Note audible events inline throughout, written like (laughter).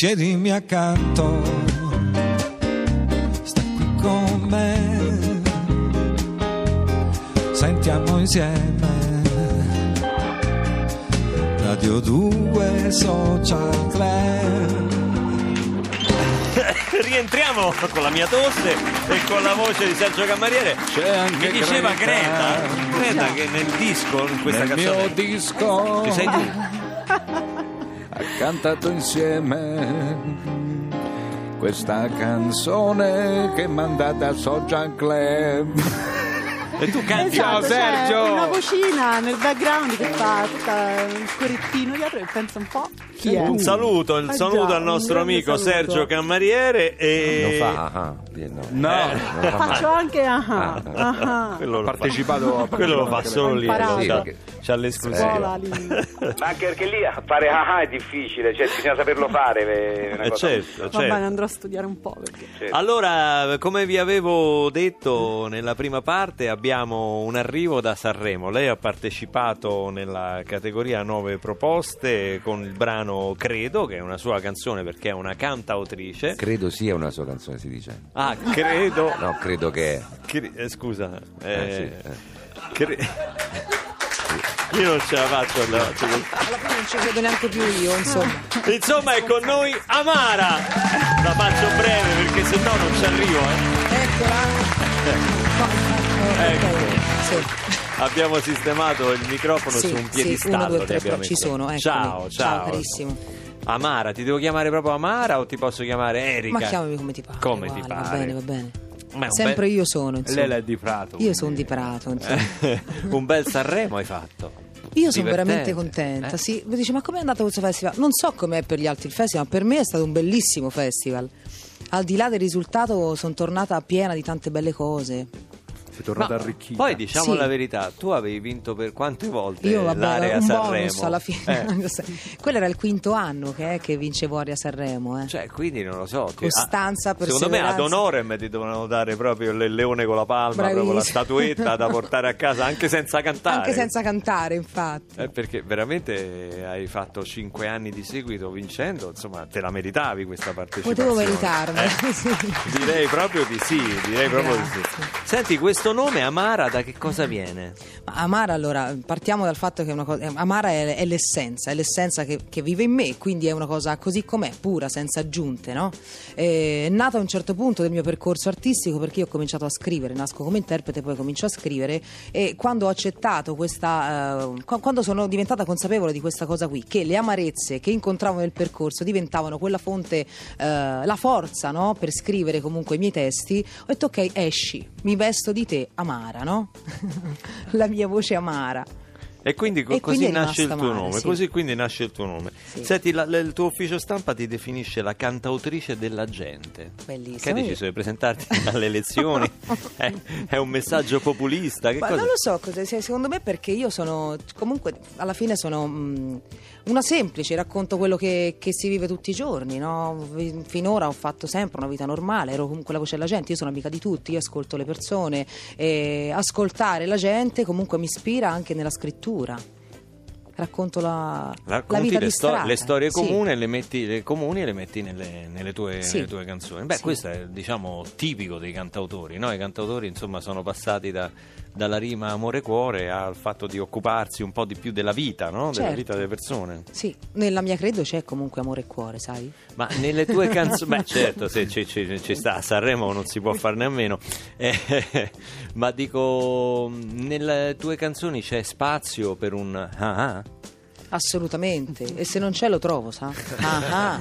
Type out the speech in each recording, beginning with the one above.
Siedimi accanto, sta qui con me, sentiamo insieme. Radio 2 Social Club. (laughs) Rientriamo con la mia tosse e con la voce di Sergio Cammariere. C'è anche Mi diceva Greta, Greta. Greta che nel disco, in questa Nel mio canzone, disco ci sei tu. (laughs) ha cantato insieme questa canzone che mandata a Social Club. E tu canti Ciao, Esatto, c'è Sergio! una vocina nel background che fa tutta un correttino dietro e pensa un po' chi è. un saluto, il Eh saluto già, al nostro un amico saluto. Sergio Cammariere e Non fa, ah, ah, eh, no. No, Eh. Non lo fa mai. Faccio anche ah, ah, quello lo fa. partecipato a Quello lo fa solo lì, c'ha, Sì, c'ha l'esclusiva. lì. Ma anche perché lì a fare ah ah è difficile, cioè bisogna saperlo fare. È una Eh, cosa- certo, Va certo. bene, andrò a studiare un po' perché certo. Allora, come vi avevo detto nella prima parte, abbiamo un arrivo da Sanremo. Lei ha partecipato nella categoria Nove Proposte con il brano Credo, che è una sua canzone perché è una cantautrice. Credo sia una sua canzone, si dice. Ah, credo. No, credo che... Cre- eh, scusa, eh, Eh, sì, eh. cre- io non ce la faccio. andare. Alla fine non ci credo neanche più io, insomma. Insomma, è con noi Amara. La faccio breve perché se no non ci arrivo. eh. Eccola. Ecco. Ok, sì. Abbiamo sistemato il microfono Sì, su un sì, piedistallo. uno, due, tre, abbiamo ci sono, eccomi. Ciao, ciao. Ciao, carissimo. Amara, ti devo chiamare proprio Amara o ti posso chiamare Erika? Ma chiamami come ti pare. Come guarda, ti Va pare? bene, va bene. Un Sempre bel- io sono, insomma. lei è di Prato. Io sono di Prato, insomma. (laughs) un bel Sanremo hai fatto. Io sono veramente contenta, Eh? sì. Mi dice, ma com'è andato questo festival? Non so com'è per gli altri il festival, ma per me è stato un bellissimo festival. Al di là del risultato sono tornata piena di tante belle cose. Sei tornato No, arricchito. Poi diciamo Sì. la verità, tu avevi vinto per quante volte Io vabbè, l'area un Sanremo? bonus alla fine. Eh, Quello era il quinto anno che, è che vincevo Aria Sanremo. Eh. Cioè, quindi non lo so. Costanza, ah, Secondo me ad honorem ti dovevano dare proprio il leone con la palma, proprio la Bravissimo. statuetta da portare a casa anche senza cantare. Anche senza cantare, infatti. Eh, perché veramente hai fatto cinque anni di seguito vincendo, insomma, te la meritavi questa partecipazione. Potevo meritarmi. Eh, (laughs) sì. direi proprio di sì, direi proprio di sì. Grazie. Senti, questo nome Amara da che cosa viene? Ma Amara, allora, partiamo dal fatto che è una cosa, eh, Amara è, è l'essenza, è l'essenza che, che vive in me, quindi è una cosa così com'è, pura, senza aggiunte, no? Eh, È nata a un certo punto del mio percorso artistico perché io ho cominciato a scrivere, nasco come interprete, poi comincio a scrivere e quando ho accettato questa, eh, qua- quando sono diventata consapevole di questa cosa qui, che le amarezze che incontravo nel percorso diventavano quella fonte, eh, la forza, no? Per scrivere comunque i miei testi, ho detto ok, esci, mi vesto di te, Amara, no? (laughs) la mia voce amara. E quindi co- E così quindi è nasce il tuo male, nome, sì. così quindi nasce il tuo nome. Sì. Senti, la- la- il tuo ufficio stampa ti definisce la cantautrice della gente. Bellissimo. Che dici, se presentarti (laughs) alle elezioni? (laughs) è, è un messaggio populista? Che Ma cosa? non lo so, cosa- se- secondo me perché io sono, comunque alla fine sono mh, una semplice, racconto quello che, che si vive tutti i giorni, no? Finora ho fatto sempre una vita normale, ero comunque la voce della gente, io sono amica di tutti, io ascolto le persone, ascoltare la gente comunque mi ispira anche nella scrittura. Racconto la, la Racconti vita le, di sto- le storie Sì. comuni, le metti, le comuni e le metti nelle, nelle tue, Sì. nelle tue canzoni. Beh, Sì. questo è diciamo tipico dei cantautori, no? I cantautori insomma sono passati da- dalla rima amore cuore al fatto di occuparsi un po' di più della vita, no? Della Certo. vita delle persone. Sì, nella mia credo c'è comunque amore e cuore, sai? Ma nelle tue (laughs) canzoni, beh certo, se ci, ci- ci sta, a Sanremo non si può farne a meno, Eh, (laughs) ma dico, nelle tue canzoni c'è spazio per un ah ah? Assolutamente, e se non c'è lo trovo, sa? Ah,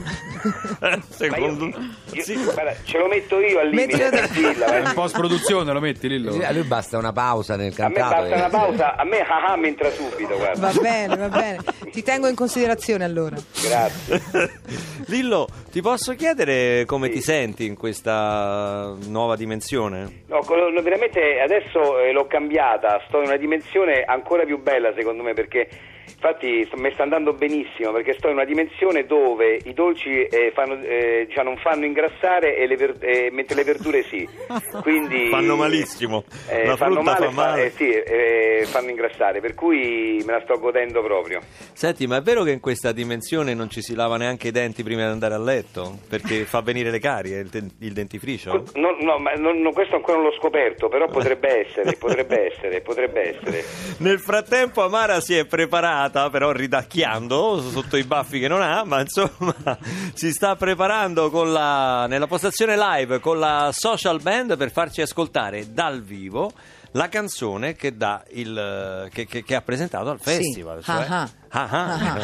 ah. (laughs) Secondo io- Sì. guarda, ce lo metto io al limite, tranquilla. In eh. post produzione lo metti Lillo? A lui basta una pausa nel A me cantato. basta una (laughs) pausa, a me ah ah mi entra subito, guarda. Va bene, va bene. Ti tengo in considerazione allora. Grazie. (laughs) Lillo, ti posso chiedere come Sì. ti senti in questa nuova dimensione? No, veramente adesso eh, l'ho cambiata, sto in una dimensione ancora più bella secondo me perché Infatti mi sta andando benissimo perché sto in una dimensione dove i dolci eh, fanno, eh, cioè non fanno ingrassare e le ver- eh, mentre le verdure sì. (laughs) Quindi, Fanno malissimo. Eh, La fanno frutta male, fa male. eh, sì, eh, fanno ingrassare, per cui me la sto godendo proprio. Senti, ma è vero che in questa dimensione non ci si lava neanche i denti prima di andare a letto? Perché fa venire le carie il, den- il dentifricio? No, no, ma non- non- questo ancora non l'ho scoperto, però potrebbe essere, potrebbe essere, potrebbe essere. Nel frattempo Amara si è preparata, però ridacchiando sotto i baffi che non ha, ma insomma (laughs) si sta preparando con la, nella postazione live con la social band per farci ascoltare dal vivo la canzone che, dà il, che, che- che ha presentato al Sì. festival. cioè- Ah, Ah, ah.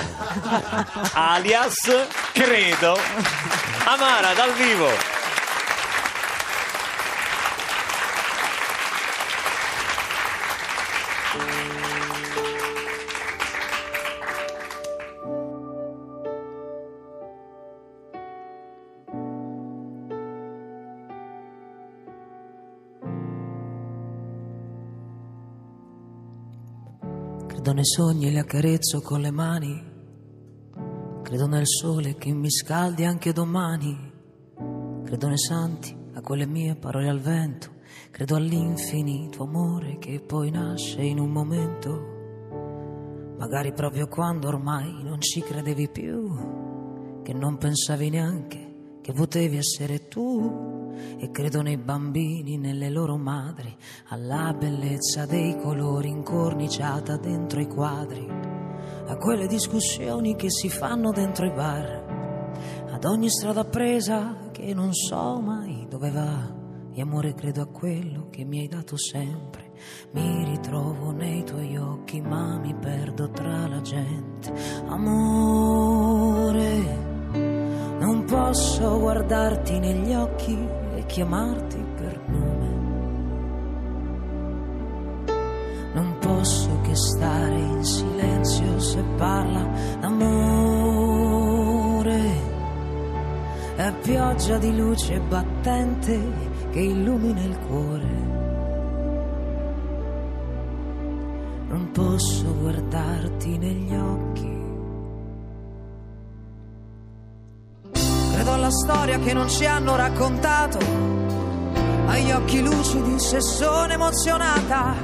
(laughs) alias credo Amara dal vivo Credo nei sogni e li accarezzo con le mani. Credo nel sole che mi scaldi anche domani. Credo nei santi, a quelle mie parole al vento. Credo all'infinito amore che poi nasce in un momento. Magari proprio quando ormai non ci credevi più. Che non pensavi neanche che potevi essere tu. E credo nei bambini, nelle loro madri, alla bellezza dei colori incorniciata dentro i quadri, a quelle discussioni che si fanno dentro i bar, ad ogni strada presa che non so mai dove va. E amore credo a quello che mi hai dato sempre. Mi ritrovo nei tuoi occhi, ma mi perdo tra la gente. Amore. Posso guardarti negli occhi e chiamarti per nome. Non posso che stare in silenzio se parla d'amore. È pioggia di luce battente che illumina il cuore. Non posso guardarti negli occhi. Storia che non ci hanno raccontato, agli occhi lucidi se sono emozionata.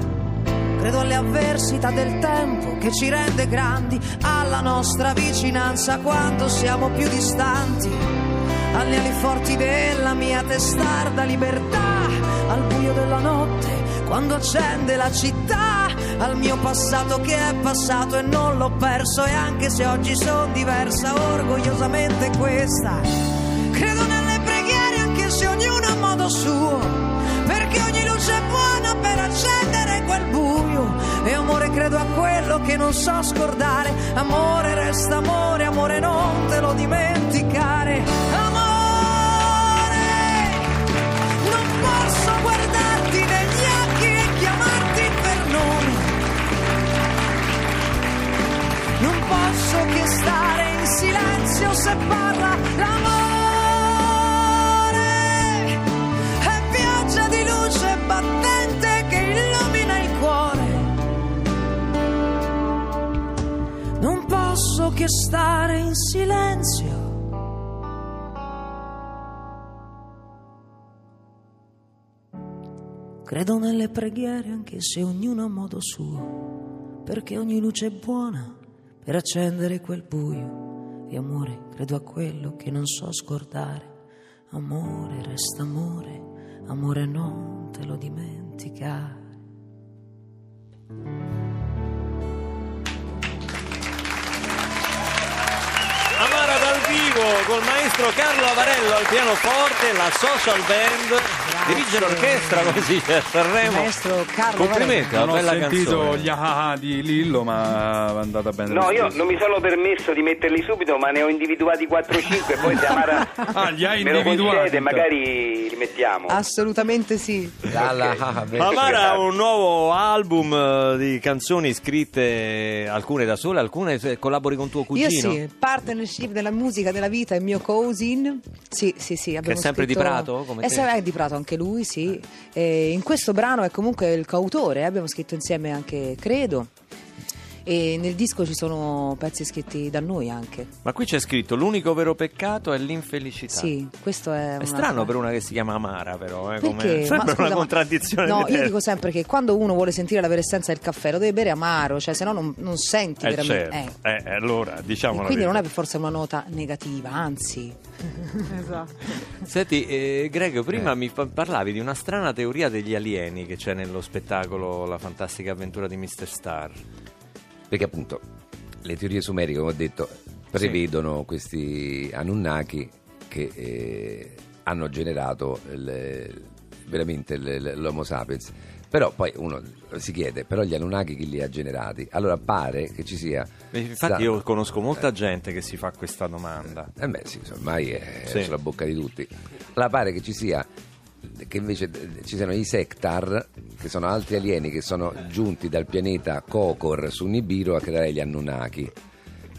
Credo alle avversità del tempo che ci rende grandi, alla nostra vicinanza quando siamo più distanti, alle ali forti della mia testarda libertà, al buio della notte quando accende la città, al mio passato che è passato e non l'ho perso. E anche se oggi sono diversa, orgogliosamente questa. Credo nelle preghiere anche se ognuno a modo suo, perché ogni luce è buona per accendere quel buio. E amore credo a quello che non so scordare, amore resta amore, amore non te lo dimenticare. Amore, non posso guardarti negli occhi e chiamarti per nome. Non posso che stare in silenzio se parla l'amore. Battente che illumina il cuore. Non posso che stare in silenzio. Credo nelle preghiere anche se ognuno a modo suo, perché ogni luce è buona per accendere quel buio. E amore, credo a quello che non so scordare. Amore, resta amore, amore non te lo dimenticare. Amara dal vivo col maestro Carlo Avarello al pianoforte, la social band, dirige l'orchestra come si dice a Sanremo. Maestro Carlo Complimenti, Non una ho bella sentito canzone. gli ah ah di Lillo, ma è andata bene. No, io non mi sono permesso di metterli subito, ma ne ho individuati 4-5, poi se Amara (laughs) Ah, li hai me lo individuati, concede, magari li mettiamo. Assolutamente sì. Dalla, ah, beh. Amara ha un nuovo album eh, di canzoni scritte, alcune da sola, alcune collabori con tuo Io cugino. sì, partnership della musica, della vita, il mio cousin. Sì, sì, sì. abbiamo sempre di scritto- Prato, come È sempre di Prato anche lui, sì. E in questo brano è comunque il coautore, eh, abbiamo scritto insieme anche Credo. e nel disco ci sono pezzi scritti da noi anche. Ma qui c'è scritto l'unico vero peccato è l'infelicità. Sì, questo è... È una- strano per una che si chiama Amara, però. Eh, come- Perché? (laughs) Sembra Ma scusa, una contraddizione. No, io dico sempre che quando uno vuole sentire la vera essenza del caffè lo deve bere amaro, cioè se no non, non senti Eh, veramente. certo. eh. Eh, allora, diciamo quindi non è per forza una nota negativa, anzi. (laughs) Esatto. Senti, eh, Greg, prima mi pa- parlavi di una strana teoria degli alieni che c'è nello spettacolo La fantastica avventura di Mr. Star. Perché appunto le teorie sumeriche, come ho detto, prevedono questi Anunnaki che eh, hanno generato il- veramente il- l'Homo sapiens. Però poi uno si chiede, però gli Anunnaki chi li ha generati? Allora pare che ci sia... E Infatti sta- io conosco molta gente che si fa questa domanda. Eh beh sì, ormai è Sì. sulla bocca di tutti. Allora pare che ci sia che invece eh, ci siano i Sectar, che sono altri alieni che sono giunti dal pianeta Kokor su Nibiru a creare gli Anunnaki.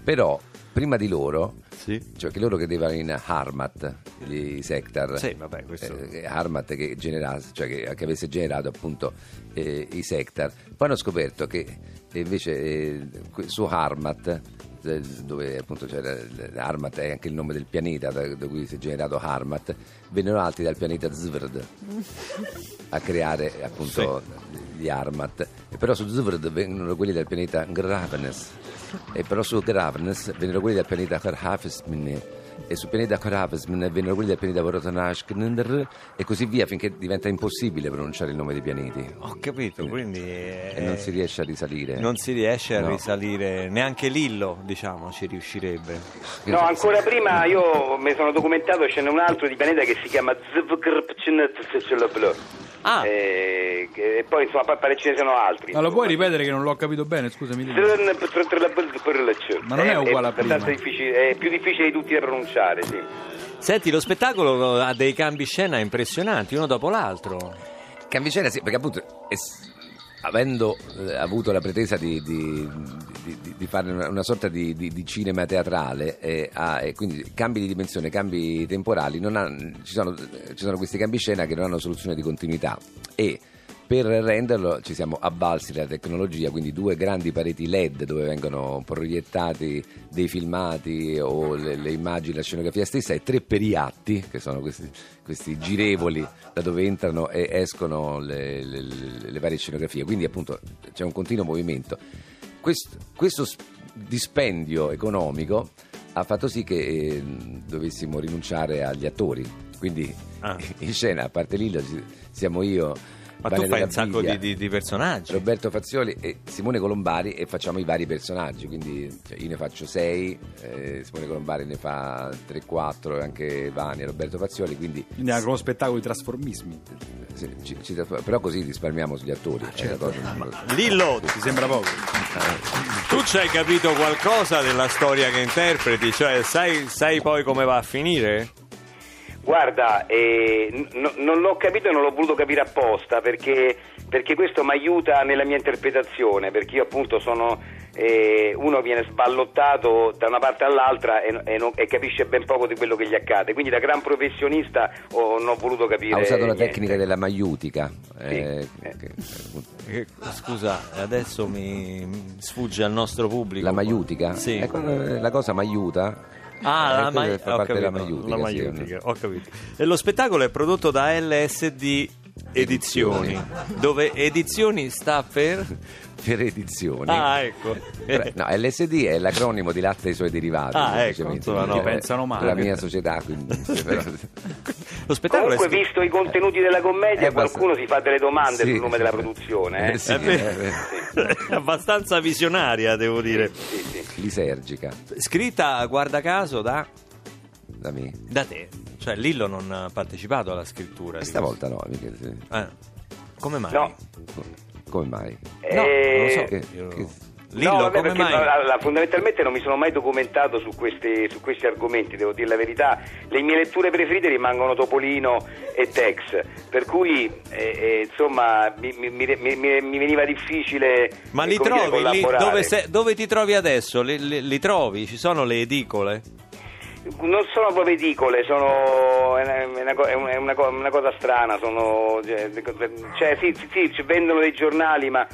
Però prima di loro, Sì. cioè che loro credevano in Harmat, i Sectar. Sì, vabbè, questo... Eh, Harmat che, generasse, cioè che, che avesse generato appunto eh, i Sectar. Poi hanno scoperto che eh, invece eh, su Harmat, eh, dove appunto c'era Harmat è anche il nome del pianeta da, da cui si è generato Harmat, vennero altri dal pianeta Zverd a creare appunto gli Harmat. E però su Zverd vennero quelli del pianeta Gravenes. E però su Gravenes vennero quelli del pianeta Karhafesmine e sul pianeta Karhafesmine vennero quelli del pianeta Vorotanashknender e così via finché diventa impossibile pronunciare il nome dei pianeti Ho capito, quindi... eh, e non si riesce a risalire. non si riesce a No. risalire, neanche Lillo, diciamo, ci riuscirebbe. No, ancora prima io mi sono documentato, ce n'è un altro di pianeta che si chiama Zvgrpchnetchlbl. Ah. Eh, che- e poi insomma pa- pare ce ne siano altri. Ma lo puoi ripetere che non l'ho capito bene, scusami. Ma non è uguale a prima. Difficile, è più difficile di tutti da pronunciare, sì. Senti, lo spettacolo ha dei cambi scena impressionanti, uno dopo l'altro. Cambicena sì, perché appunto es- avendo eh, avuto la pretesa di, di- di- di- di fare una, una sorta di, di- di cinema teatrale eh, ha- e quindi cambi di dimensione, cambi temporali, non ha- ci, sono, ci sono questi cambi scena che non hanno soluzione di continuità e per renderlo ci siamo avvalsi della tecnologia, quindi due grandi pareti LED dove vengono proiettati dei filmati o le, le immagini, la scenografia stessa e tre periatti, che sono questi, questi girevoli da dove entrano e escono le, le- le- varie scenografie, quindi appunto c'è un continuo movimento. Questo, questo dispendio economico ha fatto sì che eh, dovessimo rinunciare agli attori, quindi Ah. in scena, a parte Lillo, siamo io. Ma tu Valerio fai un sacco di, di- di personaggi. Roberto Fazioli e Simone Colombari e facciamo i vari personaggi, quindi cioè, io ne faccio sei, eh, Simone Colombari ne fa 3-4 e anche Vani e Roberto Fazioli, quindi Quindi è uno spettacolo di trasformismi. eh, sì, ci- ci- però così risparmiamo sugli attori. è una cosa- Lillo, Ti sembra poco? tu ci hai capito qualcosa della storia che interpreti? Cioè, sai, sai poi come va a finire? Guarda, eh, n- non l'ho capito e non l'ho voluto capire apposta perché, perché questo mi aiuta nella mia interpretazione, perché io appunto sono eh, uno viene sballottato da una parte all'altra e, e non- e capisce ben poco di quello che gli accade, quindi da gran professionista ho- non ho voluto capire. Ha usato la niente. tecnica della maiutica. eh, Sì. che- Eh, Scusa, adesso mi mi sfugge al nostro pubblico. la maiutica? Sì. Ecco, eh, la cosa maiuta. Ah, eh, la fa della maiutica. sì, maiutica, ho capito. E lo spettacolo è prodotto da LSD Edizioni, dove Edizioni sta per... per edizioni. Ah, ecco. No, LSD è l'acronimo di latte e i suoi derivati. Ah, ecco, semplicemente. insomma, no, eh, pensano male. La mia società, quindi. (laughs) però- Lo spettacolo Comunque, è scritto- visto i contenuti della commedia, Eh, basta- qualcuno si fa delle domande Sì, sul nome sì. della produzione. Eh? Eh, sì, è vero. eh, È (laughs) abbastanza visionaria, devo dire. Sì, sì. Lisergica, Scritta, guarda caso, da, da me. da te. Cioè, Lillo non ha partecipato alla scrittura. di Stavolta no, mica- sì. questo. Eh, Come mai? No. come mai? No, non lo so. Che- Io- che- Lillo, no, vabbè, come perché mai? allora, fondamentalmente non mi sono mai documentato su questi, su questi argomenti, devo dire la verità. Le mie letture preferite rimangono Topolino e Tex, per cui eh, eh, insomma mi, mi- mi- mi- mi veniva difficile Ma eh, li come dire, trovi? Collaborare. dove, se- dove ti trovi adesso? Li, li- li trovi? Ci sono le edicole? Non sono proprio edicole, sono, è, una, è una è una- una co- una cosa strana, sono, cioè, cioè, sì, sì, sì, ci vendono dei giornali, ma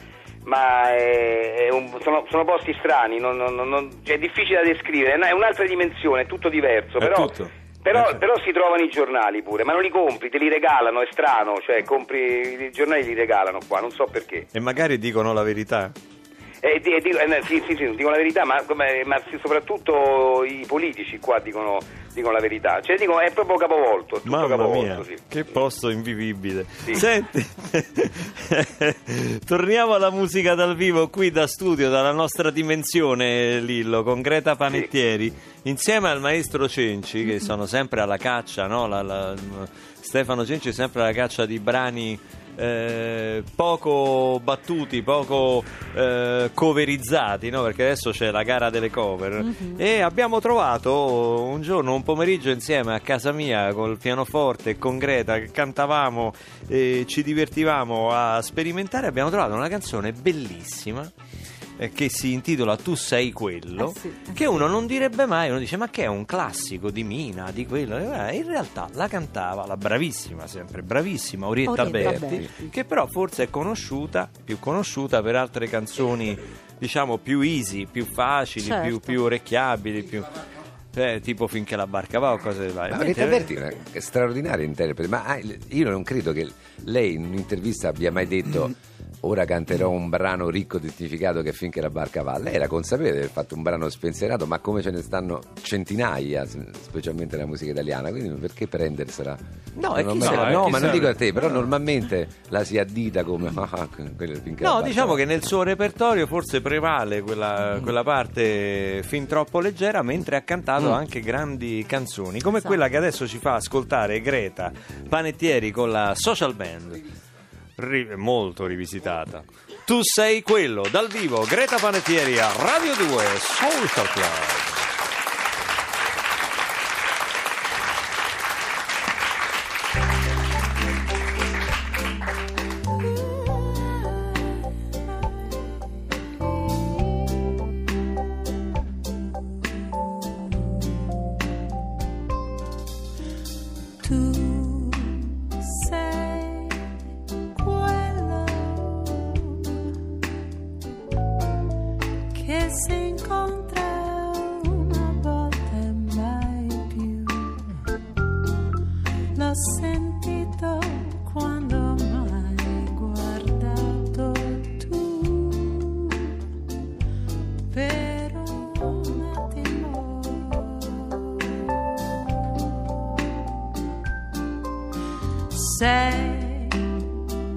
ma è- è un- sono, sono posti strani, non- non- non- cioè, è difficile da descrivere, è un'altra dimensione, è tutto diverso, È però, tutto. però- Eh, sì. però si trovano i giornali pure, ma non li compri, te li regalano, è strano, cioè compri i giornali li regalano qua, non so perché. E magari dicono la verità. Eh, di- dico- eh, sì, sì, sì, dicono la verità, ma, ma sì, soprattutto i politici qua dicono, dicono la verità, cioè dicono è proprio capovolto, è tutto Mamma capovolto, mia, sì. che posto invivibile. Sì. Senti, (laughs) torniamo alla musica dal vivo qui da studio, dalla nostra dimensione, Lillo, con Greta Panettieri, insieme al maestro Cenci, che sono sempre alla caccia, no? La- la- Stefano Cenci è sempre alla caccia di brani eh, poco battuti, poco eh, coverizzati, no? perché adesso c'è la gara delle cover. E abbiamo trovato un giorno, un pomeriggio insieme a casa mia col pianoforte e con Greta che cantavamo e ci divertivamo a sperimentare. Abbiamo trovato una canzone bellissima. Eh, Che si intitola Tu sei quello, Eh sì, eh che uno non direbbe mai, uno dice ma che è un classico di Mina, di quello, in realtà la cantava la bravissima, sempre bravissima Orietta, Orietta Berti, Berti. che però forse è conosciuta, più conosciuta per altre canzoni diciamo più easy, più facili, Certo. più, più orecchiabili, più... eh, tipo finché la barca va o cose del genere. Ma Orietta Berti è una straordinaria interprete, ma ah, io non credo che lei in un'intervista abbia mai detto ora canterò un brano ricco di significato che finché la barca va. Lei era consapevole di aver fatto un brano spensierato, ma come ce ne stanno centinaia, specialmente nella musica italiana, quindi perché prendersela? No, e Non chissà, me- e no, ma non dico a te, però normalmente la si addita come (laughs) ah, No, diciamo va. che nel suo repertorio forse prevale quella, quella parte fin troppo leggera, mentre ha cantato anche grandi canzoni, come Esatto. quella che adesso ci fa ascoltare Greta Panettieri con la Social Band, ri- molto rivisitata. Tu sei quello, dal vivo, Greta Panettieri a Radio 2, Social Club.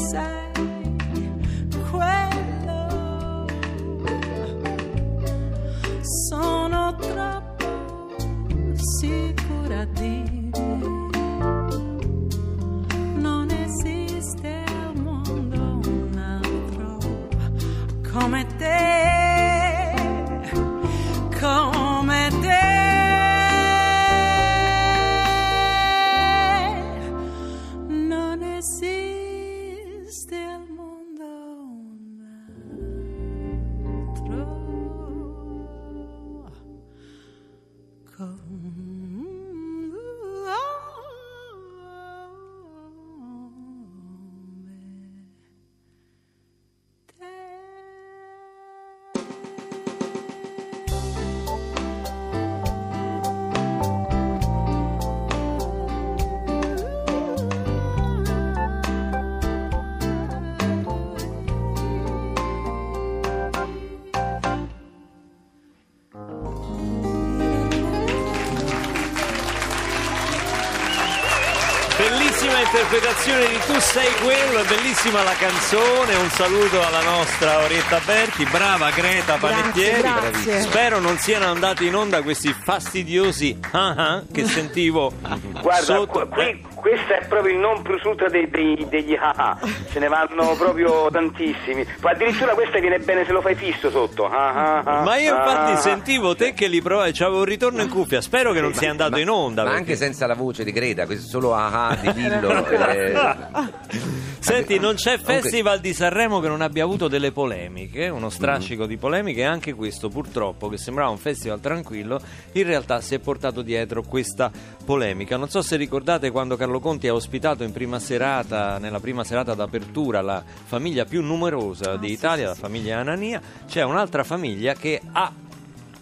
Tu interpretazione di Tu sei quello, è bellissima la canzone, un saluto alla nostra Orietta Berti, brava Greta Panettieri. grazie. Spero non siano andati in onda questi fastidiosi ah ah che sentivo Guarda, sotto. qu- qui, questo è proprio il non plus ultra dei- dei- degli haha, ce ne vanno (laughs) proprio tantissimi. Ma addirittura questa viene bene se lo fai fisso sotto. Ah, ah, ah, Ma io ah, infatti ah. sentivo te che li provavi, c'avevo un ritorno in cuffia, spero che non sia andato in onda. Ma perché- anche senza la voce di Greta, questo solo ah di (laughs) Lillo. eh, Senti, non c'è Festival di Sanremo che non abbia avuto delle polemiche, uno Mm. strascico di polemiche, e anche questo purtroppo, che sembrava un festival tranquillo, in realtà si è portato dietro questa polemica. Non so se ricordate quando Carlo Conti ha ospitato in prima serata, nella prima serata d'apertura, la famiglia più numerosa d'Italia, la famiglia Anania, c'è un'altra famiglia che ha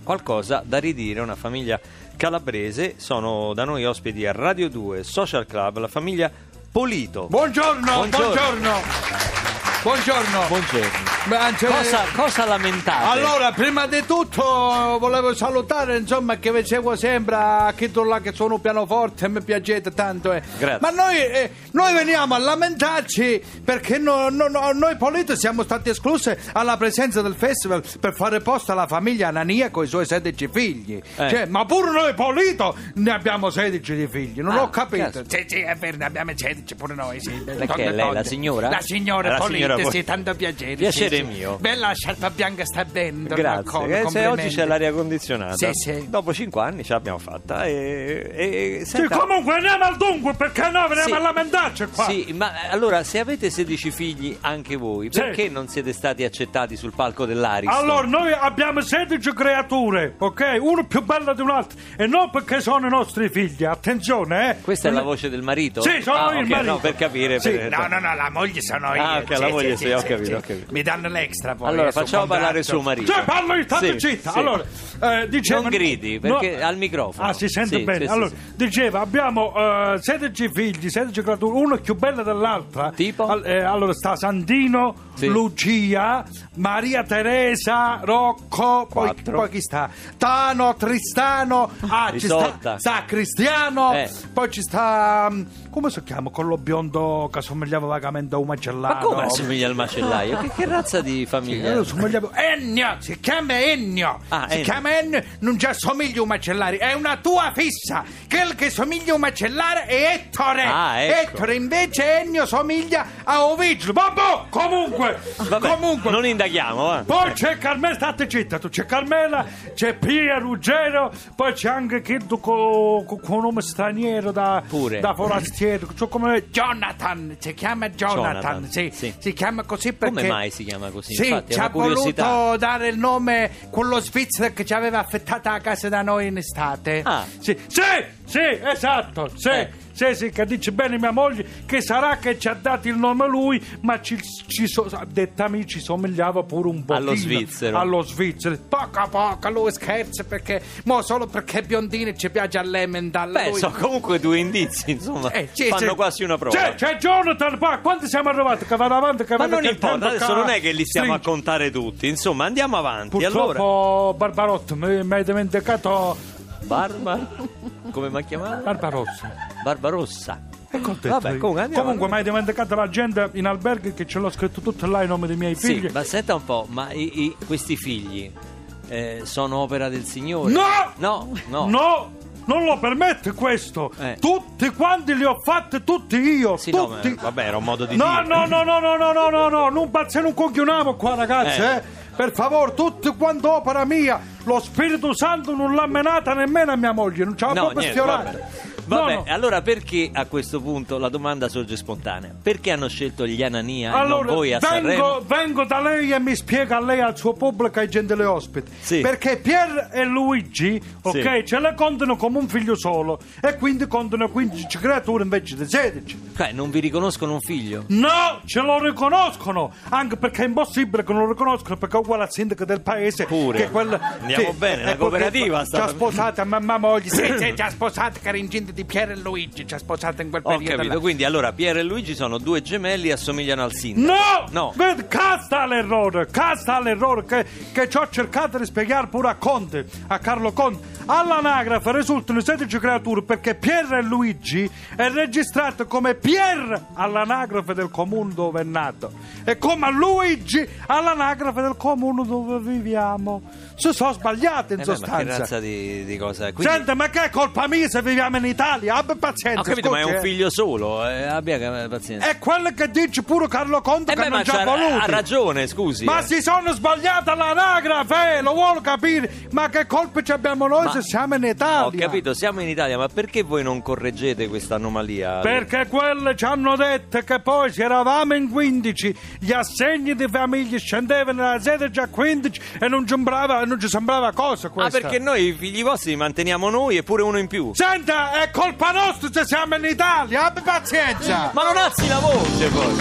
qualcosa da ridire, una famiglia calabrese, sono da noi ospiti a Radio 2 Social Club, la famiglia Polito. Buongiorno, Buongiorno. buongiorno. Buongiorno. Buongiorno. Cosa, cosa lamentate? Allora, prima di tutto volevo salutare, insomma, che vi seguo sempre a chi tu là che sono pianoforte e mi piacete tanto. eh. Grazie. Ma noi, eh, noi veniamo a lamentarci perché no- no- no- noi politici siamo stati esclusi alla presenza del festival per fare posto alla famiglia Anania con i suoi 16 figli. Eh. Cioè, ma pure noi polito ne abbiamo 16 di figli, non Ah, ho capito. cazzo. Sì, sì, è vero, ne abbiamo 16 pure noi, sì. Perché lei, la signora? La signora La signora Pol- sì, tanto piacere. Piacere sì, sì. mio. Bella sciarpa bianca sta bene. Grazie, eh, se oggi c'è l'aria condizionata. Sì, sì. Dopo cinque anni ce l'abbiamo fatta. E, e- Sì, senta- comunque andiamo al dunque, perché no, veniamo Sì. a lamentarci qua. Sì, ma allora se avete 16 figli anche voi, Sì. perché non siete stati accettati sul palco dell'Ariston? Allora, noi abbiamo 16 creature, ok? Uno più bello di un altro. E non perché sono i nostri figli, attenzione, eh. Questa è la voce del marito? Sì, sono Ah, io il ok, marito. no, per capire. Sì, per- no, no, no, la moglie sono io. Ah, ok, Sì, la sì, moglie sì, sei, ho sì, capito, sì. ho capito. Mi danno l'extra poi. Allora, eh, facciamo parlare suo marito. Cioè, parlo io, Sì, zitta. sì. Allora, eh, dicevo... Non gridi, perché al microfono. Ah, si sente Sì, bene. sì, sì, allora, sì. diceva, abbiamo eh, 16 figli, 16 creature, uno più bello dell'altra. Tipo? Al- eh, allora, sta Sandino, Sì. Lucia, Maria Teresa, Rocco, poi, poi chi sta? Tano, Tristano, ah, ci sta, sta Cristiano, Eh. poi ci sta... come si chiama? Quello biondo che somigliava vagamente a un macellato. Ma come assomiglia al macellaio? Che, che razza di famiglia? Io somigliavo Ennio, si chiama Ennio. Ah, si Ennio. chiama Ennio, non ci assomiglia a un macellare, è una tua fissa. Quel che somiglia a un macellare è Ettore. Ah, ecco. Ettore invece Ennio somiglia a Ovidio. Vabbè, comunque, Vabbè, comunque. non indaghiamo, eh. Poi c'è Carmela, state zitta, tu c'è Carmela, c'è Pia Ruggero, poi c'è anche chi con un nome straniero da, Pure. da forastiero, cioè come Jonathan, si chiama Jonathan, Jonathan, sì, sì. si chiama così perché... Come mai si chiama così? Sì, Infatti, ci ha curiosità. voluto dare il nome quello svizzero che ci aveva affettata a casa da noi in estate. Ah. Sì, sì, sì, esatto, sì. Eh. Sì, sì, che dice bene mia moglie che sarà che ci ha dato il nome lui, ma ci, ci so, dettami ci somigliava pure un po'. Allo svizzero. Allo svizzero. Poco poco, lui scherza perché, mo solo perché è biondino ci piace all'emendal. Beh, lui- sono comunque due indizi, insomma. Eh, sì, fanno sì. quasi una prova. C'è, c'è Jonathan qua, quando siamo arrivati? Che vado avanti, che Ma non importa, adesso non è che li stiamo a stringe. contare tutti. Insomma, andiamo avanti. Purtroppo, Allora, Barbarotto, mi, mi hai dimenticato Barba. Come mi ha chiamato? Barbarossa. Barbarossa. Ecco, Vabbè, comunque andiamo Comunque mi hai dimenticato la gente in albergo che ce l'ho scritto tutto là i nomi dei miei Sì, figli. ma senta un po', ma i- i- questi figli eh, sono opera del Signore? No! No, no. No! Non lo permette questo! Eh. Tutti quanti li ho fatti tutti io! Sì, no, tutti! ma- vabbè, era un modo di no, dire. no, no, no, no, no, no, no, no, non pazze non conchiuniamo qua ragazzi, Eh. eh. Per favore, tutti quanto opera mia, lo Spirito Santo non l'ha menata nemmeno a mia moglie, non ci ha No, proprio niente, sfiorata. vabbè. No, Vabbè, no. allora perché a questo punto la domanda sorge spontanea? Perché hanno scelto gli Anania e Allora, non voi a Sanremo? vengo, vengo da lei e mi spiega a lei al suo pubblico e ai gentili ospiti. Sì. Perché Pier e Luigi, ok, Sì. ce le contano come un figlio solo e quindi contano 15 creature invece di 16. Cioè, non vi riconoscono un figlio? No, ce lo riconoscono, anche perché è impossibile che non lo riconoscano perché è uguale al sindaco del paese. Pure. Che quel, Andiamo bene, una ecco che cooperativa Ci ha sposato a mamma moglie, sì, sì, ci ha (coughs) sposato che era incinta di Piero e Luigi ci ha sposato in quel Ho periodo. capito, là. quindi allora Piero e Luigi sono due gemelli e assomigliano al sindaco. No! No. Casta l'errore, casta l'errore che, che ci ho cercato di spiegare pure a Conte, a Carlo Conte. All'anagrafe risultano 16 creature perché Pier e Luigi è registrato come Pier all'anagrafe del comune dove è nato e come Luigi all'anagrafe del comune dove viviamo. Si sono sbagliati in Eh beh, ma che sostanza. razza di, di cosa è? Quindi- Senta, ma che è colpa mia se viviamo in Italia? Abbi pazienza. Ho capito, ma è scusi, un eh. figlio solo, eh, abbia pazienza. È quello che dice pure Carlo Conte Eh che beh, non ci ha voluto. ha ragione, scusi. Ma eh. si sono sbagliate all'anagrafe, lo vuole capire? Ma che colpe ci abbiamo noi Ma- se siamo in Italia? Ho capito, siamo in Italia, ma perché voi non correggete questa anomalia? Perché quelle ci hanno detto che poi se eravamo in 15 gli assegni di famiglia scendevano da 16 a 15 e non, sembrava, non ci sembrava cosa Ah, questa. perché noi i figli vostri li manteniamo noi e pure uno in più. Senta, è colpa nostra se siamo in Italia, abbi pazienza! Ma non alzi la voce poi!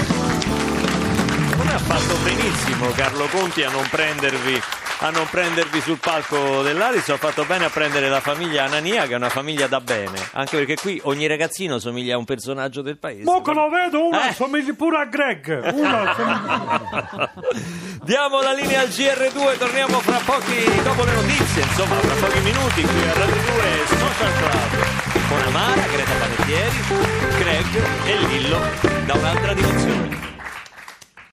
Non ha fatto benissimo Carlo Conti a non prendervi a non prendervi sul palco dell'Aris ha fatto bene a prendere la famiglia Anania che è una famiglia da bene anche perché qui ogni ragazzino somiglia a un personaggio del paese Mo che lo vedo, uno Eh. assomiglia pure a Greg. Uno (laughs) Diamo la linea al GR2, torniamo fra pochi, dopo le notizie, insomma, fra pochi minuti qui a Radio 2 Social Club con Amara, Greta Panettieri, Greg e Lillo da un'altra dimensione.